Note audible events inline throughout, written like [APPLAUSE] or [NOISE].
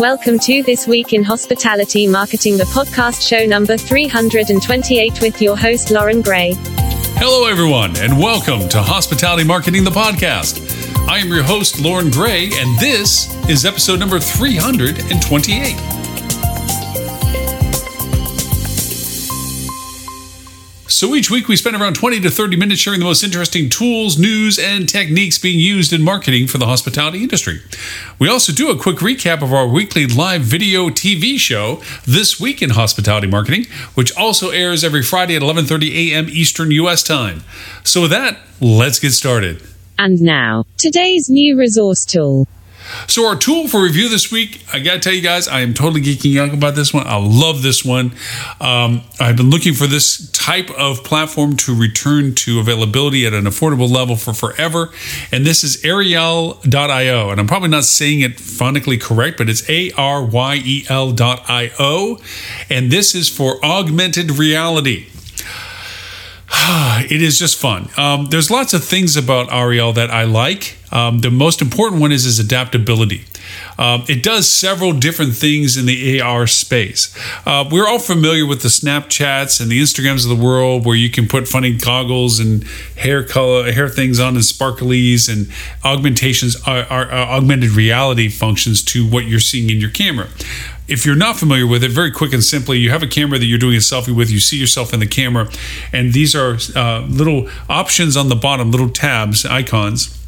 Welcome to This Week in Hospitality Marketing, the podcast show number 328 with your host, Loren Gray. Hello, everyone, and welcome to Hospitality Marketing, the podcast. I am your host, Loren Gray, and this is episode number 328. So each week we spend around 20 to 30 minutes sharing the most interesting tools, news, and techniques being used in marketing for the hospitality industry. We also do a quick recap of our weekly live video TV show, This Week in Hospitality Marketing, which also airs every Friday at 11:30 a.m. Eastern US time. So with that, let's get started. And now, today's new resource tool. So our tool for review this week, I gotta tell you guys, I am totally geeking out about this one. I love this one. Um, I've been looking for this type of platform to return to availability at an affordable level for forever, and this is Aryel.io. and I'm probably not saying it phonetically correct, but it's A R Y E L.io, and this is for augmented reality. [SIGHS] it is just fun. Um, there's lots of things about Ariel that I like. Um, the most important one is its adaptability. Um, it does several different things in the AR space. Uh, we're all familiar with the Snapchats and the Instagrams of the world, where you can put funny goggles and hair color, hair things on, and sparklies and augmentations, are, are, are augmented reality functions to what you're seeing in your camera if you're not familiar with it, very quick and simply, you have a camera that you're doing a selfie with. You see yourself in the camera, and these are uh, little options on the bottom, little tabs, icons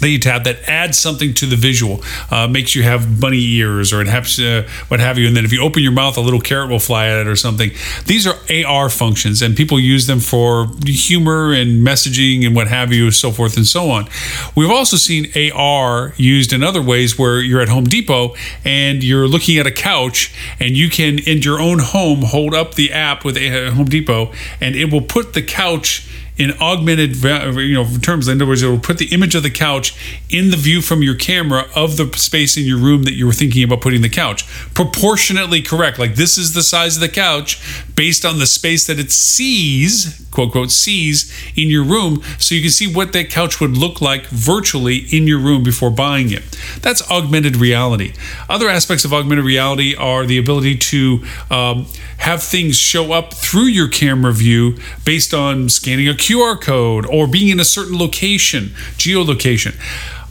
that you tap that adds something to the visual, uh, makes you have bunny ears or it has uh, what have you. And then if you open your mouth, a little carrot will fly at it or something. These are AR functions, and people use them for humor and messaging and what have you, so forth and so on. We've also seen AR used in other ways where you're at Home Depot and you're looking at a couch, and you can, in your own home, hold up the app with Home Depot, and it will put the couch in augmented you know terms. In other words it will put the image of the couch in the view from your camera of the space in your room that you were thinking about putting the couch. Proportionately correct. Like this is the size of the couch based on the space that it sees quote quote sees in your room so you can see what that couch would look like virtually in your room before buying it. That's augmented reality. Other aspects of augmented reality are the ability to um, have things show up through your camera view based on scanning a QR code or being in a certain location, geolocation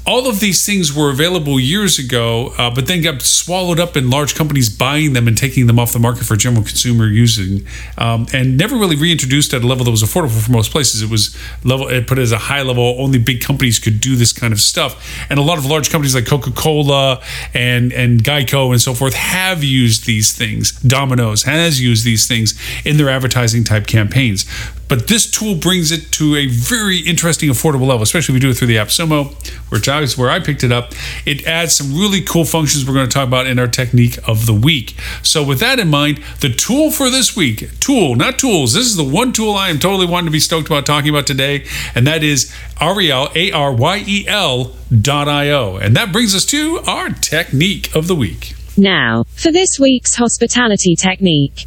all of these things were available years ago, uh, but then got swallowed up in large companies buying them and taking them off the market for general consumer using, um, and never really reintroduced at a level that was affordable for most places. It was level it put it as a high level. Only big companies could do this kind of stuff, and a lot of large companies like Coca Cola and and Geico and so forth have used these things. Domino's has used these things in their advertising type campaigns. But this tool brings it to a very interesting, affordable level, especially if we do it through the AppSumo, which is where I picked it up. It adds some really cool functions we're going to talk about in our technique of the week. So, with that in mind, the tool for this week, tool, not tools, this is the one tool I am totally wanting to be stoked about talking about today, and that is Aryel, A R Y E L dot I O. And that brings us to our technique of the week. Now, for this week's hospitality technique.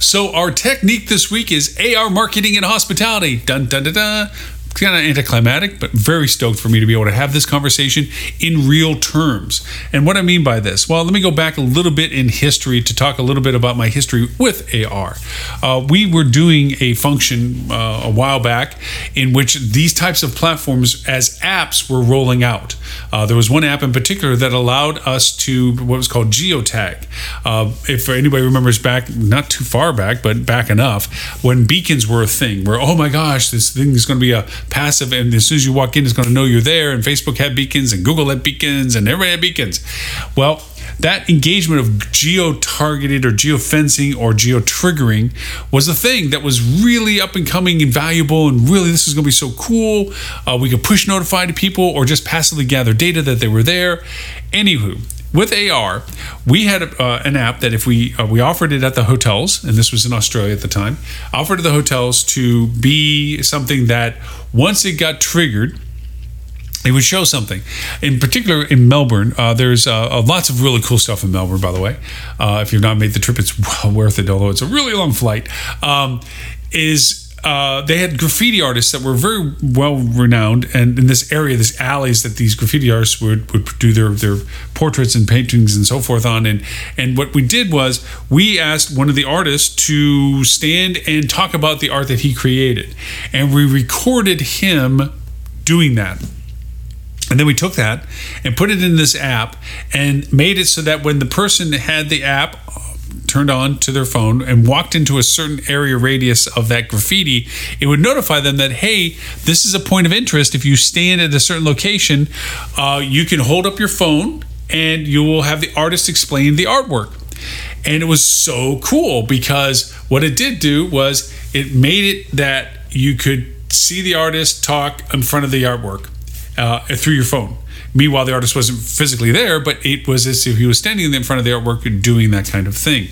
So our technique this week is AR marketing and hospitality. Dun dun dun dun kind of anticlimactic, but very stoked for me to be able to have this conversation in real terms. And what I mean by this, well, let me go back a little bit in history to talk a little bit about my history with AR. Uh, we were doing a function uh, a while back in which these types of platforms as apps were rolling out. Uh, there was one app in particular that allowed us to what was called geotag. Uh, if anybody remembers back, not too far back, but back enough, when beacons were a thing, where, oh my gosh, this thing is going to be a passive, and as soon as you walk in, it's going to know you're there. And Facebook had beacons, and Google had beacons, and everybody had beacons. Well, that engagement of geo targeted or geo fencing or geo triggering was a thing that was really up and coming and valuable and really this is going to be so cool uh, we could push notify to people or just passively gather data that they were there anywho with AR, we had uh, an app that if we uh, we offered it at the hotels, and this was in Australia at the time, offered to the hotels to be something that once it got triggered, it would show something. In particular, in Melbourne, uh, there's uh, lots of really cool stuff in Melbourne. By the way, uh, if you've not made the trip, it's [LAUGHS] well worth it. Although it's a really long flight. Um, is uh, they had graffiti artists that were very well renowned, and in this area, this alleys that these graffiti artists would, would do their, their portraits and paintings and so forth on. And and what we did was we asked one of the artists to stand and talk about the art that he created, and we recorded him doing that. And then we took that and put it in this app and made it so that when the person had the app turned on to their phone and walked into a certain area radius of that graffiti, it would notify them that, hey, this is a point of interest. If you stand at a certain location, uh, you can hold up your phone and you will have the artist explain the artwork. And it was so cool because what it did do was it made it that you could see the artist talk in front of the artwork uh, through your phone. Meanwhile, the artist wasn't physically there, but it was as if he was standing in front of the artwork doing that kind of thing,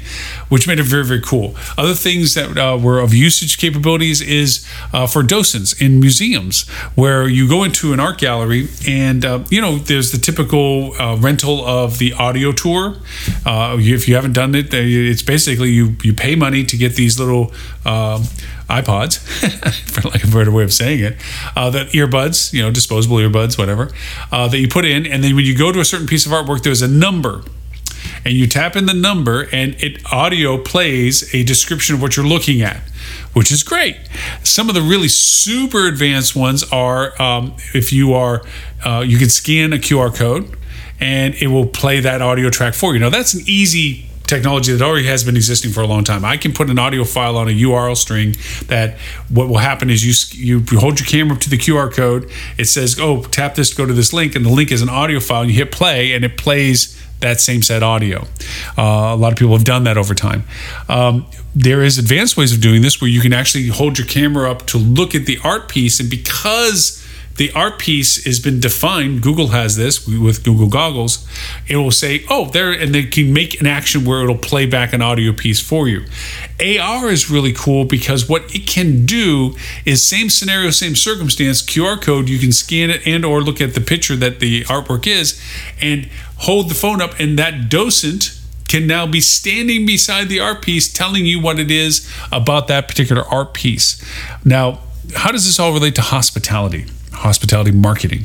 which made it very, very cool. Other things that uh, were of usage capabilities is uh, for docents in museums, where you go into an art gallery and, uh, you know, there's the typical uh, rental of the audio tour. Uh, if you haven't done it, it's basically you, you pay money to get these little um, iPods, [LAUGHS] for like a better way of saying it, uh, that earbuds, you know, disposable earbuds, whatever, uh, that you put in, and then when you go to a certain piece of artwork, there's a number, and you tap in the number, and it audio plays a description of what you're looking at, which is great. Some of the really super advanced ones are um, if you are, uh, you can scan a QR code, and it will play that audio track for you. Now that's an easy technology that already has been existing for a long time. I can put an audio file on a URL string that what will happen is you you hold your camera up to the QR code. It says, "Oh, tap this to go to this link," and the link is an audio file. You hit play, and it plays that same set audio. Uh, a lot of people have done that over time. Um, there is advanced ways of doing this where you can actually hold your camera up to look at the art piece, and because the art piece has been defined. Google has this with Google Goggles. It will say, oh, there, and they can make an action where it'll play back an audio piece for you. AR is really cool because what it can do is same scenario, same circumstance, QR code, you can scan it and or look at the picture that the artwork is and hold the phone up and that docent can now be standing beside the art piece telling you what it is about that particular art piece. Now, how does this all relate to hospitality? Hospitality marketing.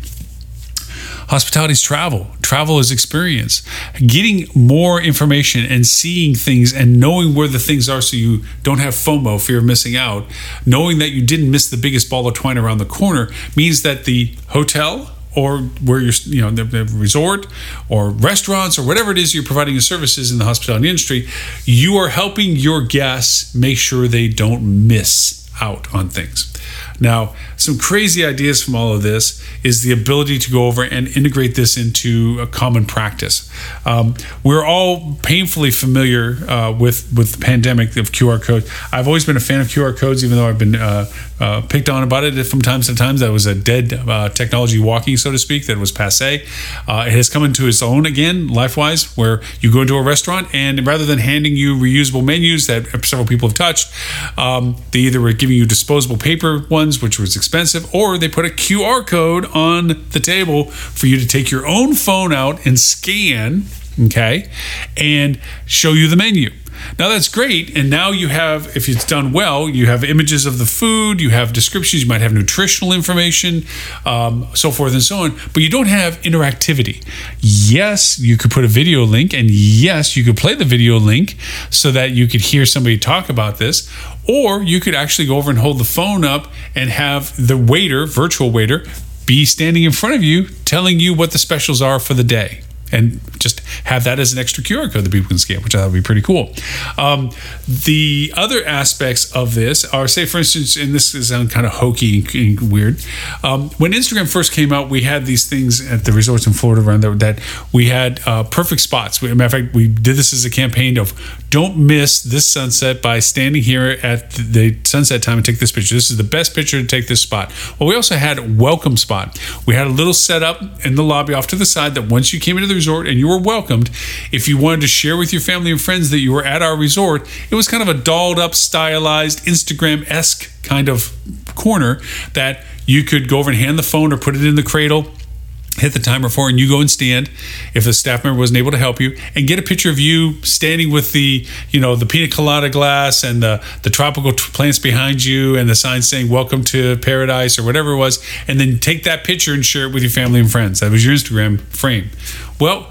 Hospitality is travel. Travel is experience. Getting more information and seeing things and knowing where the things are so you don't have FOMO, fear of missing out, knowing that you didn't miss the biggest ball of twine around the corner means that the hotel or where you're, you know, the, the resort or restaurants or whatever it is you're providing your services in the hospitality industry, you are helping your guests make sure they don't miss out on things. Now, some crazy ideas from all of this is the ability to go over and integrate this into a common practice. Um, we're all painfully familiar uh, with with the pandemic of QR code. I've always been a fan of QR codes, even though I've been uh, uh, picked on about it from time to time. That was a dead uh, technology walking, so to speak. That was passe. Uh, it has come into its own again, life-wise, where you go into a restaurant and rather than handing you reusable menus that several people have touched, um, they either were giving you disposable paper ones, which was expensive, or they put a QR code on the table for you to take your own phone out and scan, okay, and show you the menu. Now that's great. And now you have, if it's done well, you have images of the food, you have descriptions, you might have nutritional information, um, so forth and so on, but you don't have interactivity. Yes, you could put a video link, and yes, you could play the video link so that you could hear somebody talk about this, or you could actually go over and hold the phone up and have the waiter, virtual waiter, be standing in front of you telling you what the specials are for the day and just have that as an extra QR code that people can scan, which I thought would be pretty cool. Um, the other aspects of this are, say, for instance, and this is kind of hokey and weird. Um, when Instagram first came out, we had these things at the resorts in Florida around there that we had uh, perfect spots. A matter of fact, we did this as a campaign of don't miss this sunset by standing here at the sunset time and take this picture. This is the best picture to take this spot. Well, we also had welcome spot. We had a little setup in the lobby off to the side that once you came into the resort and you were welcomed, if you wanted to share with your family and friends that you were at our resort, it was kind of a dolled up, stylized, Instagram esque kind of corner that you could go over and hand the phone or put it in the cradle hit the timer for and you go and stand if the staff member wasn't able to help you and get a picture of you standing with the you know the pina colada glass and the the tropical t- plants behind you and the sign saying welcome to paradise or whatever it was and then take that picture and share it with your family and friends. That was your instagram frame. Well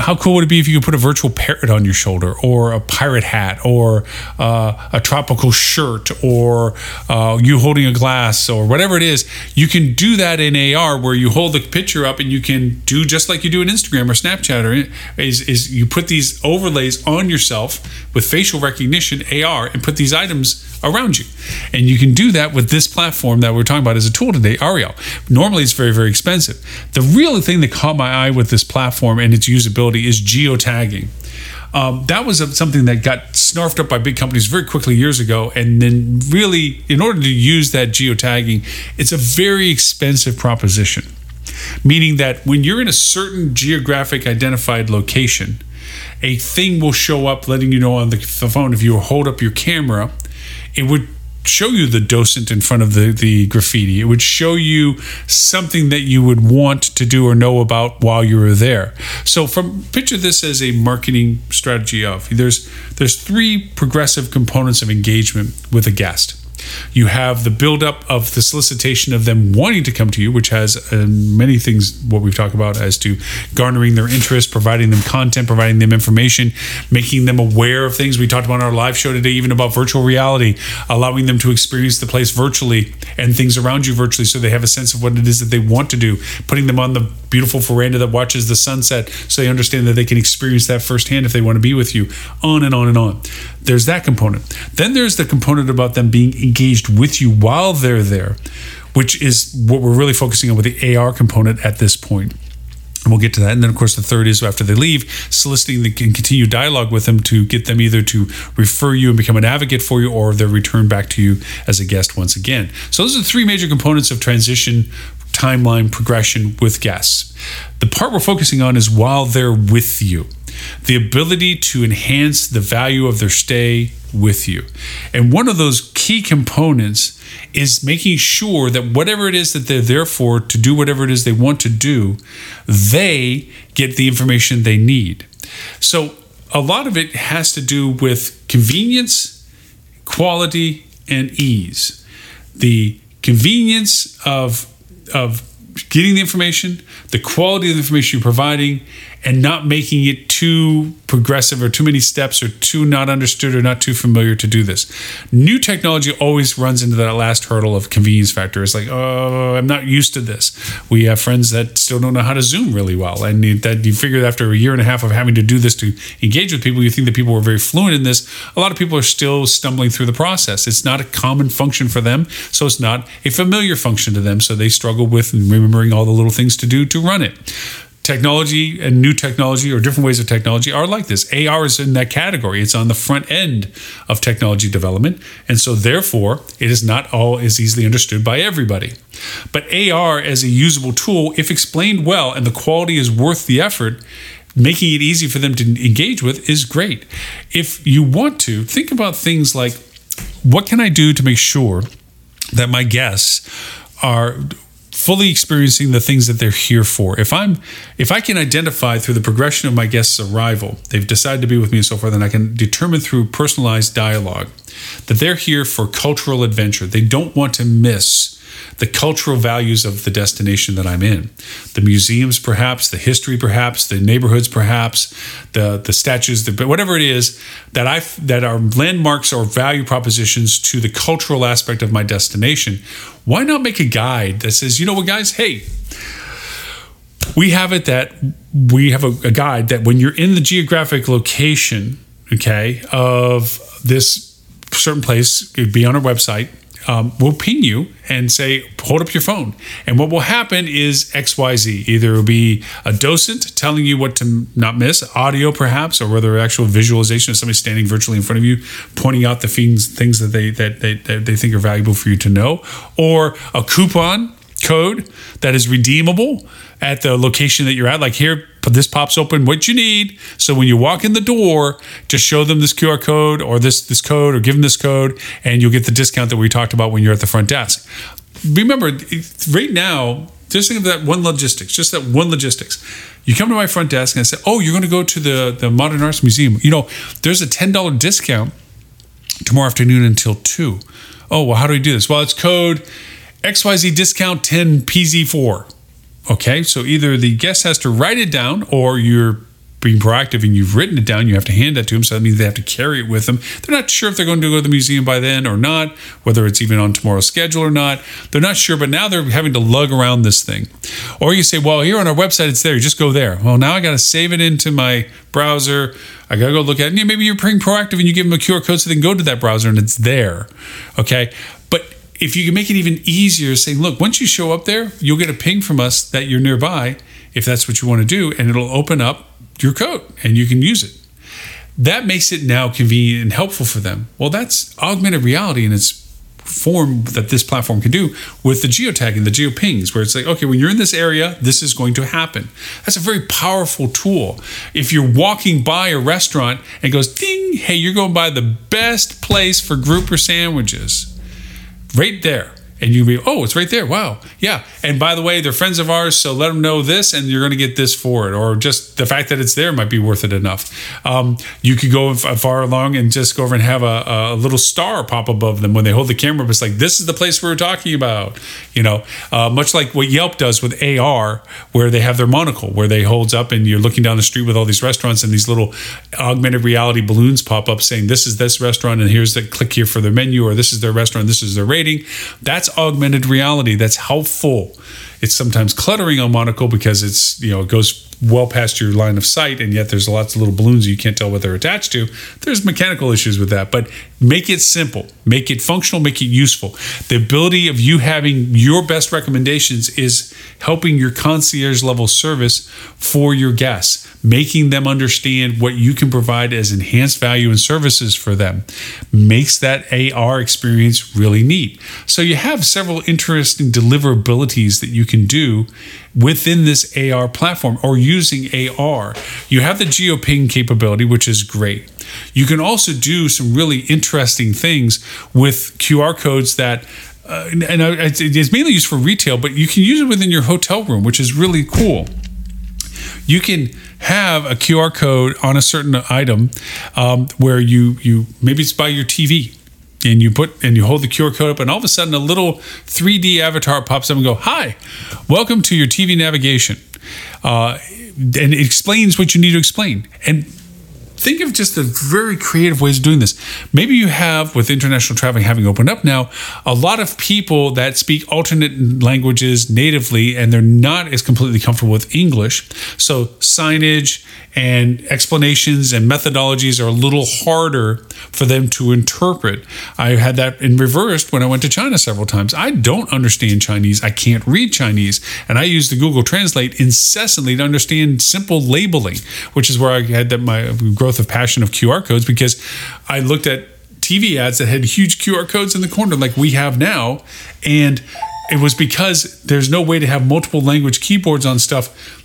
how cool would it be if you could put a virtual parrot on your shoulder or a pirate hat or uh, a tropical shirt or uh, you holding a glass or whatever it is you can do that in ar where you hold the picture up and you can do just like you do in instagram or snapchat or is, is you put these overlays on yourself with facial recognition ar and put these items around you. And you can do that with this platform that we're talking about as a tool today, Aryel. Normally, it's very, very expensive. The real thing that caught my eye with this platform and its usability is geotagging. Um, that was something that got snarfed up by big companies very quickly years ago. And then, really, in order to use that geotagging, it's a very expensive proposition. Meaning that when you're in a certain geographic identified location, a thing will show up letting you know on the phone if you hold up your camera it would show you the docent in front of the, the graffiti. It would show you something that you would want to do or know about while you were there. So from picture this as a marketing strategy of there's there's three progressive components of engagement with a guest. You have the buildup of the solicitation of them wanting to come to you, which has uh, many things, what we've talked about, as to garnering their interest, providing them content, providing them information, making them aware of things. We talked about our live show today, even about virtual reality, allowing them to experience the place virtually and things around you virtually so they have a sense of what it is that they want to do, putting them on the beautiful veranda that watches the sunset so they understand that they can experience that firsthand if they want to be with you, on and on and on. There's that component. Then there's the component about them being engaged with you while they're there, which is what we're really focusing on with the AR component at this point. And we'll get to that. And then, of course, the third is after they leave, soliciting the continued dialogue with them to get them either to refer you and become an advocate for you or they'll return back to you as a guest once again. So, those are the three major components of transition timeline progression with guests. The part we're focusing on is while they're with you the ability to enhance the value of their stay with you. And one of those key components is making sure that whatever it is that they're there for to do whatever it is they want to do, they get the information they need. So a lot of it has to do with convenience, quality, and ease. The convenience of of getting the information, the quality of the information you're providing, and not making it too progressive or too many steps or too not understood or not too familiar to do this. New technology always runs into that last hurdle of convenience factor. It's like, oh, I'm not used to this. We have friends that still don't know how to Zoom really well. And that you figure after a year and a half of having to do this to engage with people, you think that people were very fluent in this. A lot of people are still stumbling through the process. It's not a common function for them, so it's not a familiar function to them. So they struggle with remembering all the little things to do to run it technology and new technology or different ways of technology are like this. AR is in that category. It's on the front end of technology development. And so therefore, it is not all as easily understood by everybody. But AR as a usable tool, if explained well and the quality is worth the effort, making it easy for them to engage with is great. If you want to, think about things like what can I do to make sure that my guests are fully experiencing the things that they're here for. If I'm if I can identify through the progression of my guest's arrival, they've decided to be with me and so forth, then I can determine through personalized dialogue that they're here for cultural adventure. They don't want to miss the cultural values of the destination that I'm in. The museums, perhaps, the history, perhaps, the neighborhoods, perhaps, the the statues, the, whatever it is that I that are landmarks or value propositions to the cultural aspect of my destination. Why not make a guide that says, you know what, guys, hey. We have it that we have a, a guide that when you're in the geographic location, okay, of this certain place, it'd be on our website, um, will ping you and say, hold up your phone. And what will happen is XYZ. Either it'll be a docent telling you what to not miss, audio perhaps, or whether actual visualization of somebody standing virtually in front of you, pointing out the things, things that they that they, that they think are valuable for you to know, or a coupon code that is redeemable at the location that you're at. Like here, this pops open what you need. So when you walk in the door, just show them this QR code or this this code or give them this code, and you'll get the discount that we talked about when you're at the front desk. Remember, right now, Just think of that one logistics, just that one logistics. You come to my front desk and I say, "Oh, you're going to go to the the Modern Arts Museum. You know, there's a ten dollar discount tomorrow afternoon until two. Oh, well, how do we do this? Well, it's code XYZ discount 10 PZ4. Okay, so either the guest has to write it down or you're being proactive and you've written it down, you have to hand that to them. So that means they have to carry it with them. They're not sure if they're going to go to the museum by then or not, whether it's even on tomorrow's schedule or not. They're not sure, but now they're having to lug around this thing. Or you say, well, here on our website, it's there. You just go there. Well, now I got to save it into my browser. I got to go look at it. maybe you're being proactive and you give them a QR code so they can go to that browser and it's there. Okay. If you can make it even easier, saying, look, once you show up there, you'll get a ping from us that you're nearby if that's what you want to do, and it'll open up your code and you can use it. That makes it now convenient and helpful for them. Well, that's augmented reality in its form that this platform can do with the geotagging, the geopings, where it's like, okay, when you're in this area, this is going to happen. That's a very powerful tool. If you're walking by a restaurant and goes ding, hey, you're going by the best place for grouper sandwiches, right there and you be, oh, it's right there. Wow. Yeah. And by the way, they're friends of ours, so let them know this and you're going to get this for it. Or just the fact that it's there might be worth it enough. Um, you could go far along and just go over and have a, a, little star pop above them when they hold the camera. It's like, this is the place we were talking about. You know, uh, much like what Yelp does with AR, where they have their monocle, where they holds up and you're looking down the street with all these restaurants and these little augmented reality balloons pop up saying, this is this restaurant and here's the click here for their menu or this is their restaurant, this is their rating. That's augmented reality that's helpful. It's sometimes cluttering on Monocle because it's, you know, it goes well past your line of sight and yet there's lots of little balloons you can't tell what they're attached to. There's mechanical issues with that but make it simple. Make it functional. Make it useful. The ability of you having your best recommendations is helping your concierge level service for your guests making them understand what you can provide as enhanced value and services for them. Makes that AR experience really neat. So you have several interesting deliverabilities that you can do within this AR platform or using AR. You have the geoping capability, which is great. You can also do some really interesting things with QR codes that uh, and it's mainly used for retail, but you can use it within your hotel room, which is really cool. You can have a QR code on a certain item um, where you you maybe it's by your TV and you put and you hold the QR code up and all of a sudden a little 3D avatar pops up and go hi welcome to your TV navigation. Uh, and it explains what you need to explain. And think of just the very creative ways of doing this. Maybe you have, with international traveling having opened up now, a lot of people that speak alternate languages natively and they're not as completely comfortable with English. So signage and explanations and methodologies are a little harder for them to interpret. I had that in reversed when I went to China several times. I don't understand Chinese. I can't read Chinese. And I use the Google Translate incessantly to understand simple labeling, which is where I had that my growth of passion of QR codes because I looked at TV ads that had huge QR codes in the corner like we have now. And it was because there's no way to have multiple language keyboards on stuff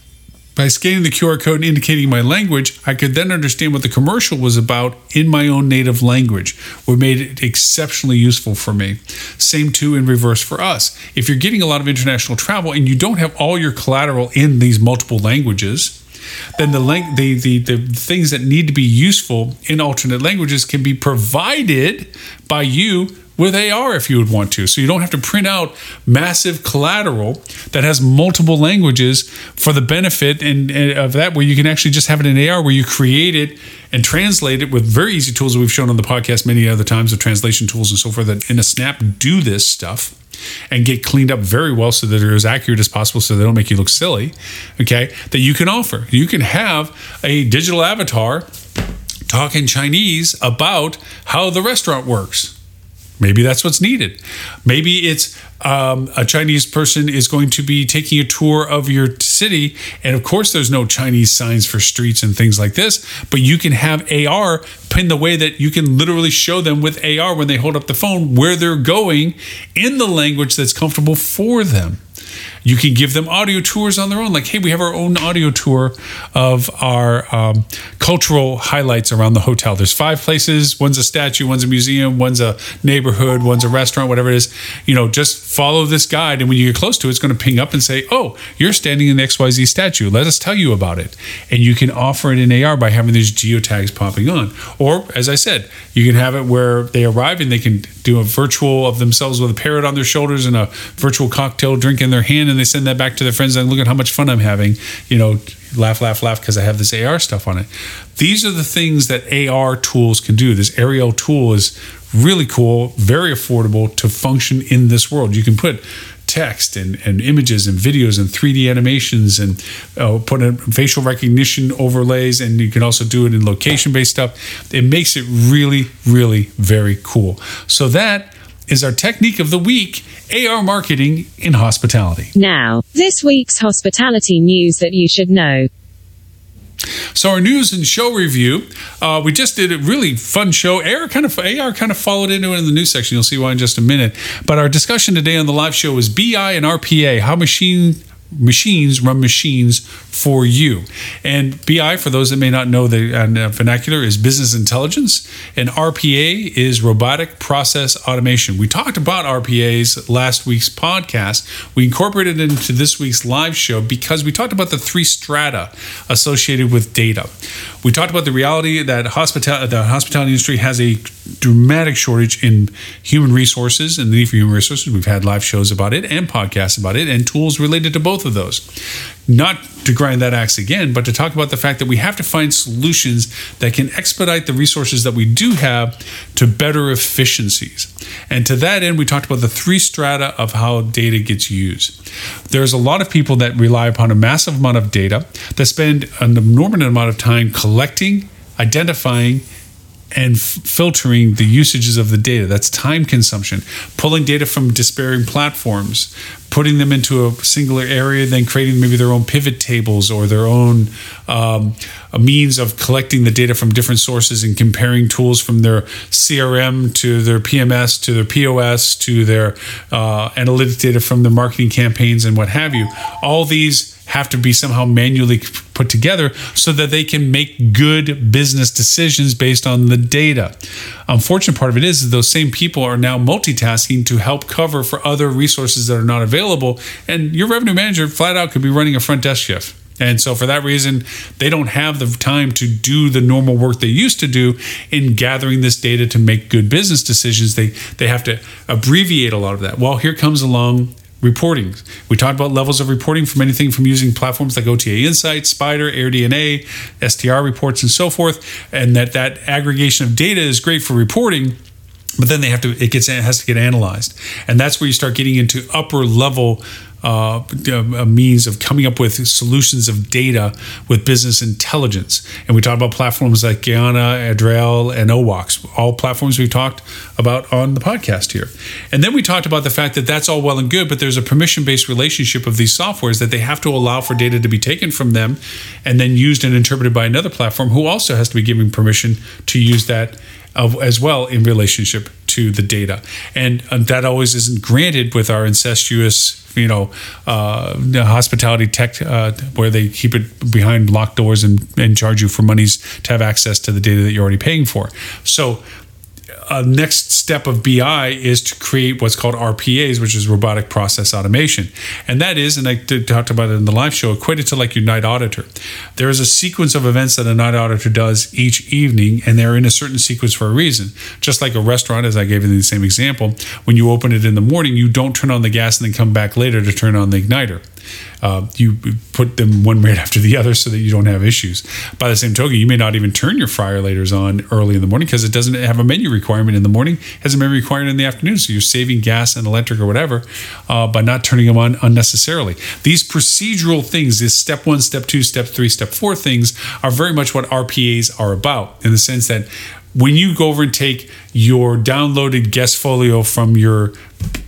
by scanning the QR code and indicating my language, I could then understand what the commercial was about in my own native language, what made it exceptionally useful for me. Same too in reverse for us. If you're getting a lot of international travel and you don't have all your collateral in these multiple languages, then the, the, the, the things that need to be useful in alternate languages can be provided by you with AR if you would want to. So you don't have to print out massive collateral that has multiple languages for the benefit and, and, of that, where you can actually just have it in AR where you create it and translate it with very easy tools that we've shown on the podcast many other times of translation tools and so forth that in a snap do this stuff and get cleaned up very well so that they're as accurate as possible so they don't make you look silly. Okay. That you can offer. You can have a digital avatar talking Chinese about how the restaurant works Maybe that's what's needed. Maybe it's um, a Chinese person is going to be taking a tour of your city. And of course, there's no Chinese signs for streets and things like this, but you can have AR pin the way that you can literally show them with AR when they hold up the phone where they're going in the language that's comfortable for them. You can give them audio tours on their own. Like, hey, we have our own audio tour of our um, cultural highlights around the hotel. There's five places. One's a statue, one's a museum, one's a neighborhood, one's a restaurant, whatever it is. You know, just follow this guide, and when you get close to it, it's going to ping up and say, "Oh, you're standing in the XYZ statue. Let us tell you about it." And you can offer it in AR by having these geotags popping on. Or, as I said, you can have it where they arrive and they can do a virtual of themselves with a parrot on their shoulders and a virtual cocktail drink in their hand, and they send that back to their friends and look at how much fun I'm having. You know, laugh, laugh, laugh because I have this AR stuff on it. These are the things that AR tools can do. This Aryel tool is really cool, very affordable to function in this world. You can put text and, and images and videos and 3D animations and uh, put in facial recognition overlays, and you can also do it in location based stuff. It makes it really, really very cool. So that is our technique of the week AR marketing in hospitality. Now, this week's hospitality news that you should know. So our news and show review, uh, we just did a really fun show. AR kind of AR kind of followed into it in the news section. You'll see why in just a minute. But our discussion today on the live show is BI and RPA, how machine machines run machines for you. And BI, for those that may not know the uh, vernacular, is business intelligence, and RPA is robotic process automation. We talked about RPAs last week's podcast. We incorporated it into this week's live show because we talked about the three strata associated with data. We talked about the reality that hospital- the hospitality industry has a dramatic shortage in human resources and the need for human resources. We've had live shows about it and podcasts about it and tools related to both of those. Not to grind that axe again, but to talk about the fact that we have to find solutions that can expedite the resources that we do have to better efficiencies. And to that end, we talked about the three strata of how data gets used. There's a lot of people that rely upon a massive amount of data that spend an enormous amount of time collecting, identifying, and f- filtering the usages of the data. That's time consumption. Pulling data from disparate platforms, putting them into a singular area, then creating maybe their own pivot tables or their own um, means of collecting the data from different sources and comparing tools from their CRM to their PMS to their POS to their uh, analytic data from the marketing campaigns and what have you. All these have to be somehow manually put together so that they can make good business decisions based on the data. Unfortunate part of it is those same people are now multitasking to help cover for other resources that are not available. And your revenue manager flat out could be running a front desk shift. And so, for that reason, they don't have the time to do the normal work they used to do in gathering this data to make good business decisions. They they have to abbreviate a lot of that. Well, here comes along reporting. We talked about levels of reporting from anything from using platforms like OTA Insights, Spider, AirDNA, STR reports, and so forth, and that that aggregation of data is great for reporting. But then they have to it gets it has to get analyzed, and that's where you start getting into upper level uh, a means of coming up with solutions of data with business intelligence. And we talked about platforms like Guyana, Adrail, and OWOX, all platforms we've talked about on the podcast here. And then we talked about the fact that that's all well and good, but there's a permission based relationship of these softwares that they have to allow for data to be taken from them and then used and interpreted by another platform who also has to be giving permission to use that as well in relationship to the data. And uh, that always isn't granted with our incestuous you know, uh, hospitality tech uh, where they keep it behind locked doors and, and charge you for monies to have access to the data that you're already paying for. So a next step of BI is to create what's called RPAs, which is robotic process automation. And that is, and I talked about it in the live show, equated to like your night auditor. There is a sequence of events that a night auditor does each evening, and they're in a certain sequence for a reason. Just like a restaurant, as I gave you the same example, when you open it in the morning, you don't turn on the gas and then come back later to turn on the igniter uh, you put them one right after the other so that you don't have issues. By the same token, you may not even turn your fryer laters on early in the morning because it doesn't have a menu requirement in the morning, has a menu requirement in the afternoon. So you're saving gas and electric or whatever uh, by not turning them on unnecessarily. These procedural things, this step one, step two, step three, step four things, are very much what RPAs are about in the sense that when you go over and take your downloaded guest folio from your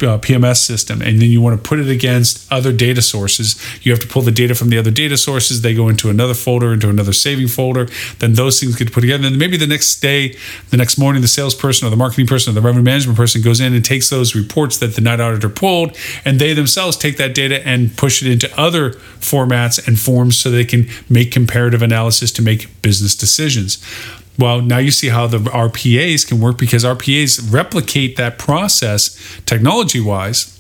uh, PMS system, and then you want to put it against other data sources. You have to pull the data from the other data sources. They go into another folder, into another saving folder. Then those things get put together. And maybe the next day, the next morning, the salesperson or the marketing person or the revenue management person goes in and takes those reports that the night auditor pulled, and they themselves take that data and push it into other formats and forms so they can make comparative analysis to make business decisions. Well, now you see how the RPAs can work because RPAs replicate that process technology wise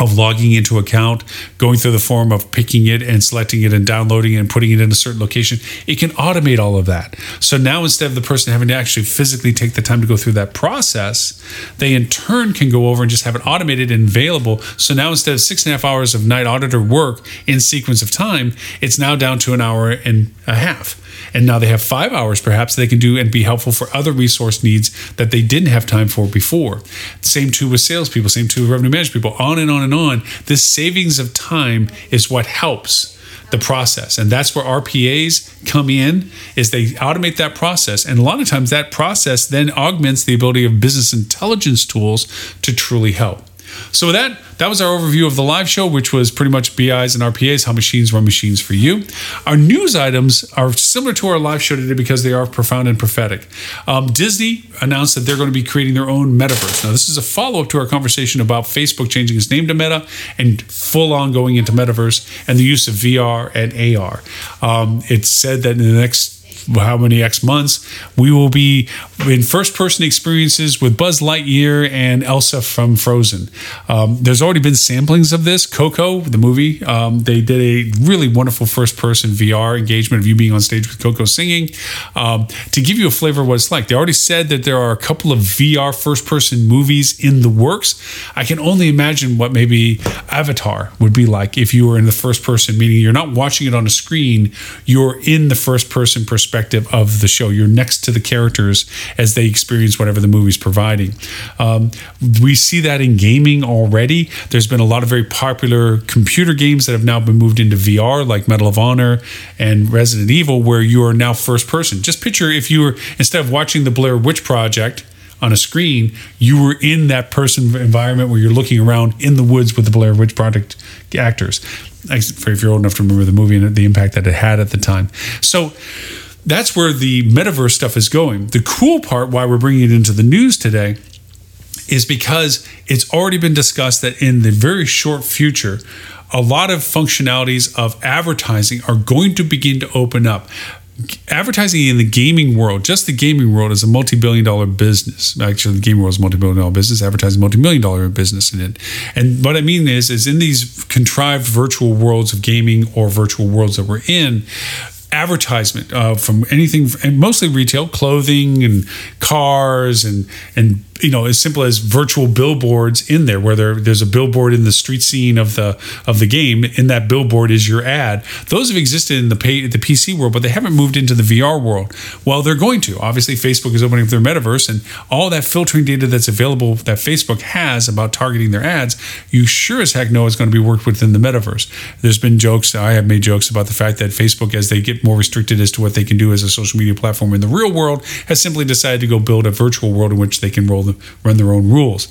of logging into account, going through the form of picking it and selecting it and downloading it and putting it in a certain location. It can automate all of that. So now instead of the person having to actually physically take the time to go through that process, they in turn can go over and just have it automated and available. So now instead of six and a half hours of night auditor work in sequence of time, it's now down to an hour and a half and now they have five hours perhaps they can do and be helpful for other resource needs that they didn't have time for before. Same too with salespeople, same too with revenue management people, on and on and on. This savings of time is what helps the process and that's where rpas come in is they automate that process and a lot of times that process then augments the ability of business intelligence tools to truly help so that, that was our overview of the live show, which was pretty much BIs and RPAs, how machines run machines for you. Our news items are similar to our live show today because they are profound and prophetic. Um, Disney announced that they're going to be creating their own metaverse. Now, this is a follow up to our conversation about Facebook changing its name to Meta and full on going into metaverse and the use of VR and AR. Um, it's said that in the next how many X months, we will be in first person experiences with Buzz Lightyear and Elsa from Frozen. Um, there's already been samplings of this. Coco, the movie, um, they did a really wonderful first person VR engagement of you being on stage with Coco singing. Um, to give you a flavor of what it's like, they already said that there are a couple of VR first person movies in the works. I can only imagine what maybe Avatar would be like if you were in the first person, meaning you're not watching it on a screen, you're in the first person perspective perspective of the show. You're next to the characters as they experience whatever the movie's providing. Um, we see that in gaming already. There's been a lot of very popular computer games that have now been moved into VR, like Medal of Honor and Resident Evil, where you are now first person. Just picture if you were, instead of watching the Blair Witch Project, on a screen, you were in that person environment where you're looking around in the woods with the Blair Witch Project actors. If you're old enough to remember the movie and the impact that it had at the time. So, that's where the metaverse stuff is going. The cool part, why we're bringing it into the news today, is because it's already been discussed that in the very short future, a lot of functionalities of advertising are going to begin to open up. Advertising in the gaming world, just the gaming world, is a multi-billion dollar business. Actually, the gaming world is a multi-billion dollar business. Advertising, multi-million dollar business in it. And what I mean is, is in these contrived virtual worlds of gaming or virtual worlds that we're in, advertisement uh, from anything, and mostly retail, clothing and cars and and you know as simple as virtual billboards in there where there, there's a billboard in the street scene of the of the game in that billboard is your ad. Those have existed in the pay, the PC world but they haven't moved into the VR world. Well they're going to. Obviously Facebook is opening up their metaverse and all that filtering data that's available that Facebook has about targeting their ads you sure as heck know it's going to be worked within the metaverse. There's been jokes I have made jokes about the fact that Facebook as they get more restricted as to what they can do as a social media platform in the real world has simply decided to go build a virtual world in which they can roll run their own rules.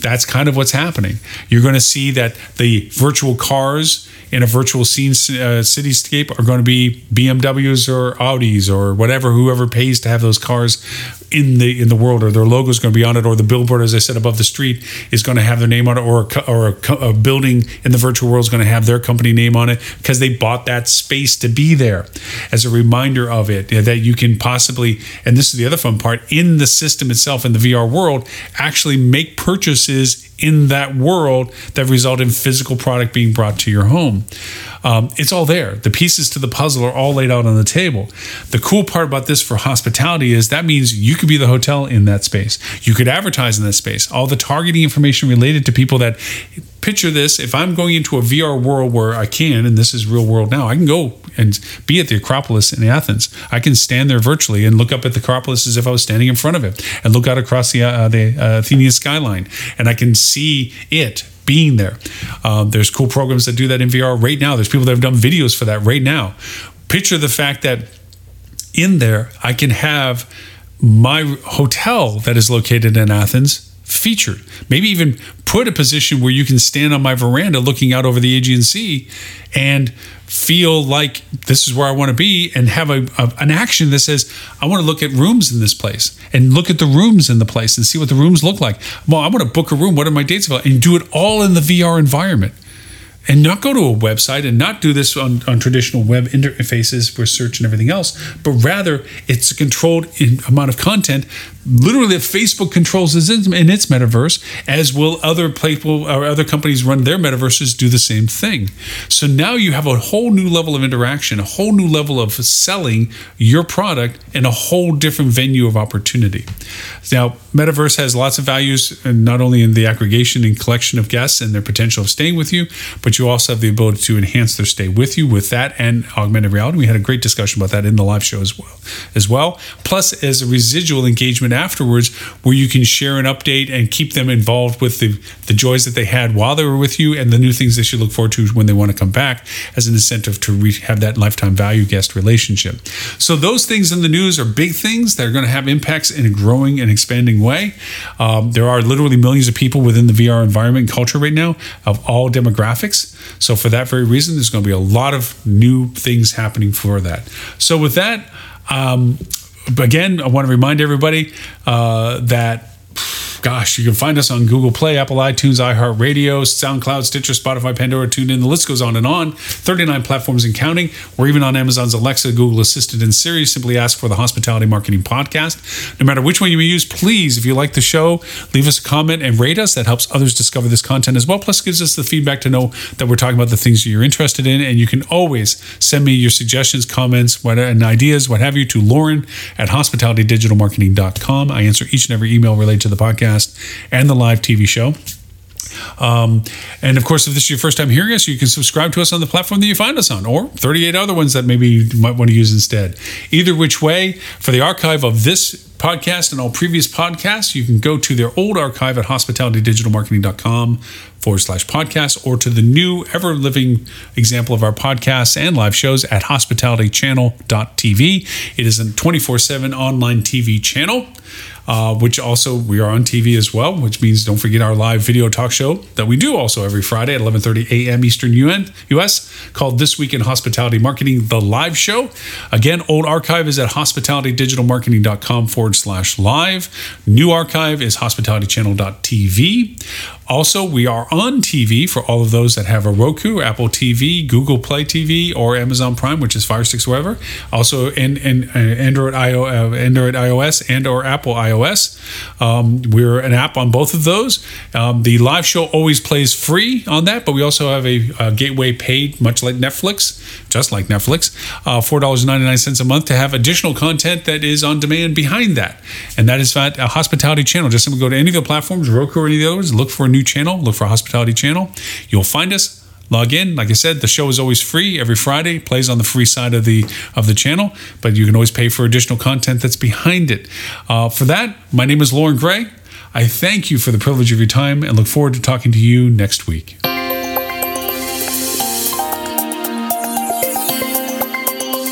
That's kind of what's happening. You're going to see that the virtual cars in a virtual scene uh, cityscape are going to be BMWs or Audis or whatever whoever pays to have those cars in the in the world or their logo is going to be on it or the billboard as I said above the street is going to have their name on it or a, or a, a building in the virtual world is going to have their company name on it because they bought that space to be there as a reminder of it that you can possibly and this is the other fun part in the system itself in the VR world actually make purchases in that world that result in physical product being brought to your home. Um, it's all there. The pieces to the puzzle are all laid out on the table. The cool part about this for hospitality is that means you could be the hotel in that space. You could advertise in that space. All the targeting information related to people that picture this if I'm going into a VR world where I can, and this is real world now, I can go and be at the Acropolis in Athens. I can stand there virtually and look up at the Acropolis as if I was standing in front of it and look out across the, uh, the uh, Athenian skyline. And I can see it being there. Um, there's cool programs that do that in VR right now. There's people that have done videos for that right now. Picture the fact that in there, I can have my hotel that is located in Athens featured. Maybe even put a position where you can stand on my veranda looking out over the Aegean Sea and feel like this is where I want to be and have a, a, an action that says, I want to look at rooms in this place and look at the rooms in the place and see what the rooms look like. Well, I want to book a room. What are my dates about? And do it all in the VR environment and not go to a website and not do this on, on traditional web interfaces for search and everything else, but rather it's a controlled amount of content. Literally, if Facebook controls this in its metaverse, as will other people or other companies run their metaverses do the same thing. So now you have a whole new level of interaction, a whole new level of selling your product in a whole different venue of opportunity. Now, metaverse has lots of values, and not only in the aggregation and collection of guests and their potential of staying with you, but you also have the ability to enhance their stay with you with that and augmented reality. We had a great discussion about that in the live show as well. As well, plus as a residual engagement afterwards, where you can share an update and keep them involved with the the joys that they had while they were with you and the new things they should look forward to when they want to come back as an incentive to re- have that lifetime value guest relationship. So those things in the news are big things that are going to have impacts in a growing and expanding way. Um, there are literally millions of people within the VR environment and culture right now of all demographics. So, for that very reason, there's going to be a lot of new things happening for that. So, with that, um, again, I want to remind everybody uh, that Gosh, you can find us on Google Play, Apple iTunes, iHeartRadio, SoundCloud, Stitcher, Spotify, Pandora, TuneIn. The list goes on and on. 39 platforms and counting. We're even on Amazon's Alexa, Google Assistant, and Siri. Simply ask for the Hospitality Marketing Podcast. No matter which one you use, please, if you like the show, leave us a comment and rate us. That helps others discover this content as well. Plus, gives us the feedback to know that we're talking about the things you're interested in. And you can always send me your suggestions, comments, what, and ideas, what have you, to Loren at hospitalitydigitalmarketing.com. I answer each and every email related to the podcast podcast and the live TV show. Um, and of course, if this is your first time hearing us, you can subscribe to us on the platform that you find us on, or 38 other ones that maybe you might want to use instead. Either which way, for the archive of this podcast and all previous podcasts, you can go to their old archive at hospitalitydigitalmarketing.com forward slash podcast or to the new ever living example of our podcasts and live shows at hospitalitychannel.tv. It is a 24 7 online TV channel uh, which also we are on TV as well, which means don't forget our live video talk show that we do also every Friday at 11:30 a.m. Eastern UN, US called This Week in Hospitality Marketing, the live show. Again, old archive is at hospitalitydigitalmarketing.com forward slash live. New archive is hospitalitychannel.tv. Also, we are on TV for all of those that have a Roku, Apple TV, Google Play TV, or Amazon Prime, which is Fire Sticks, whatever. Also, in, in uh, Android, IO, uh, Android iOS and or Apple iOS. Um, we're an app on both of those. Um, the live show always plays free on that, but we also have a, a gateway paid, much like Netflix, just like Netflix, uh, $4.99 a month to have additional content that is on demand behind that. And that is that a hospitality channel. Just simply go to any of the platforms, Roku or any of the look for a new channel, look for Hospitality Channel. You'll find us. Log in. Like I said, the show is always free every Friday. Plays on the free side of the of the channel, but you can always pay for additional content that's behind it. Uh, for that, my name is Loren Gray. I thank you for the privilege of your time and look forward to talking to you next week.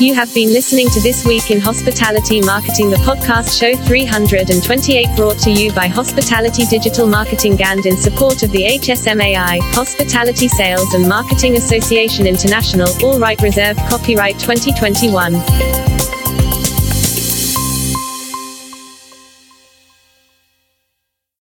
You have been listening to This Week in Hospitality Marketing, the podcast show 328, brought to you by Hospitality Digital Marketing and in support of the HSMAI, Hospitality Sales and Marketing Association International, all right reserved copyright 2021.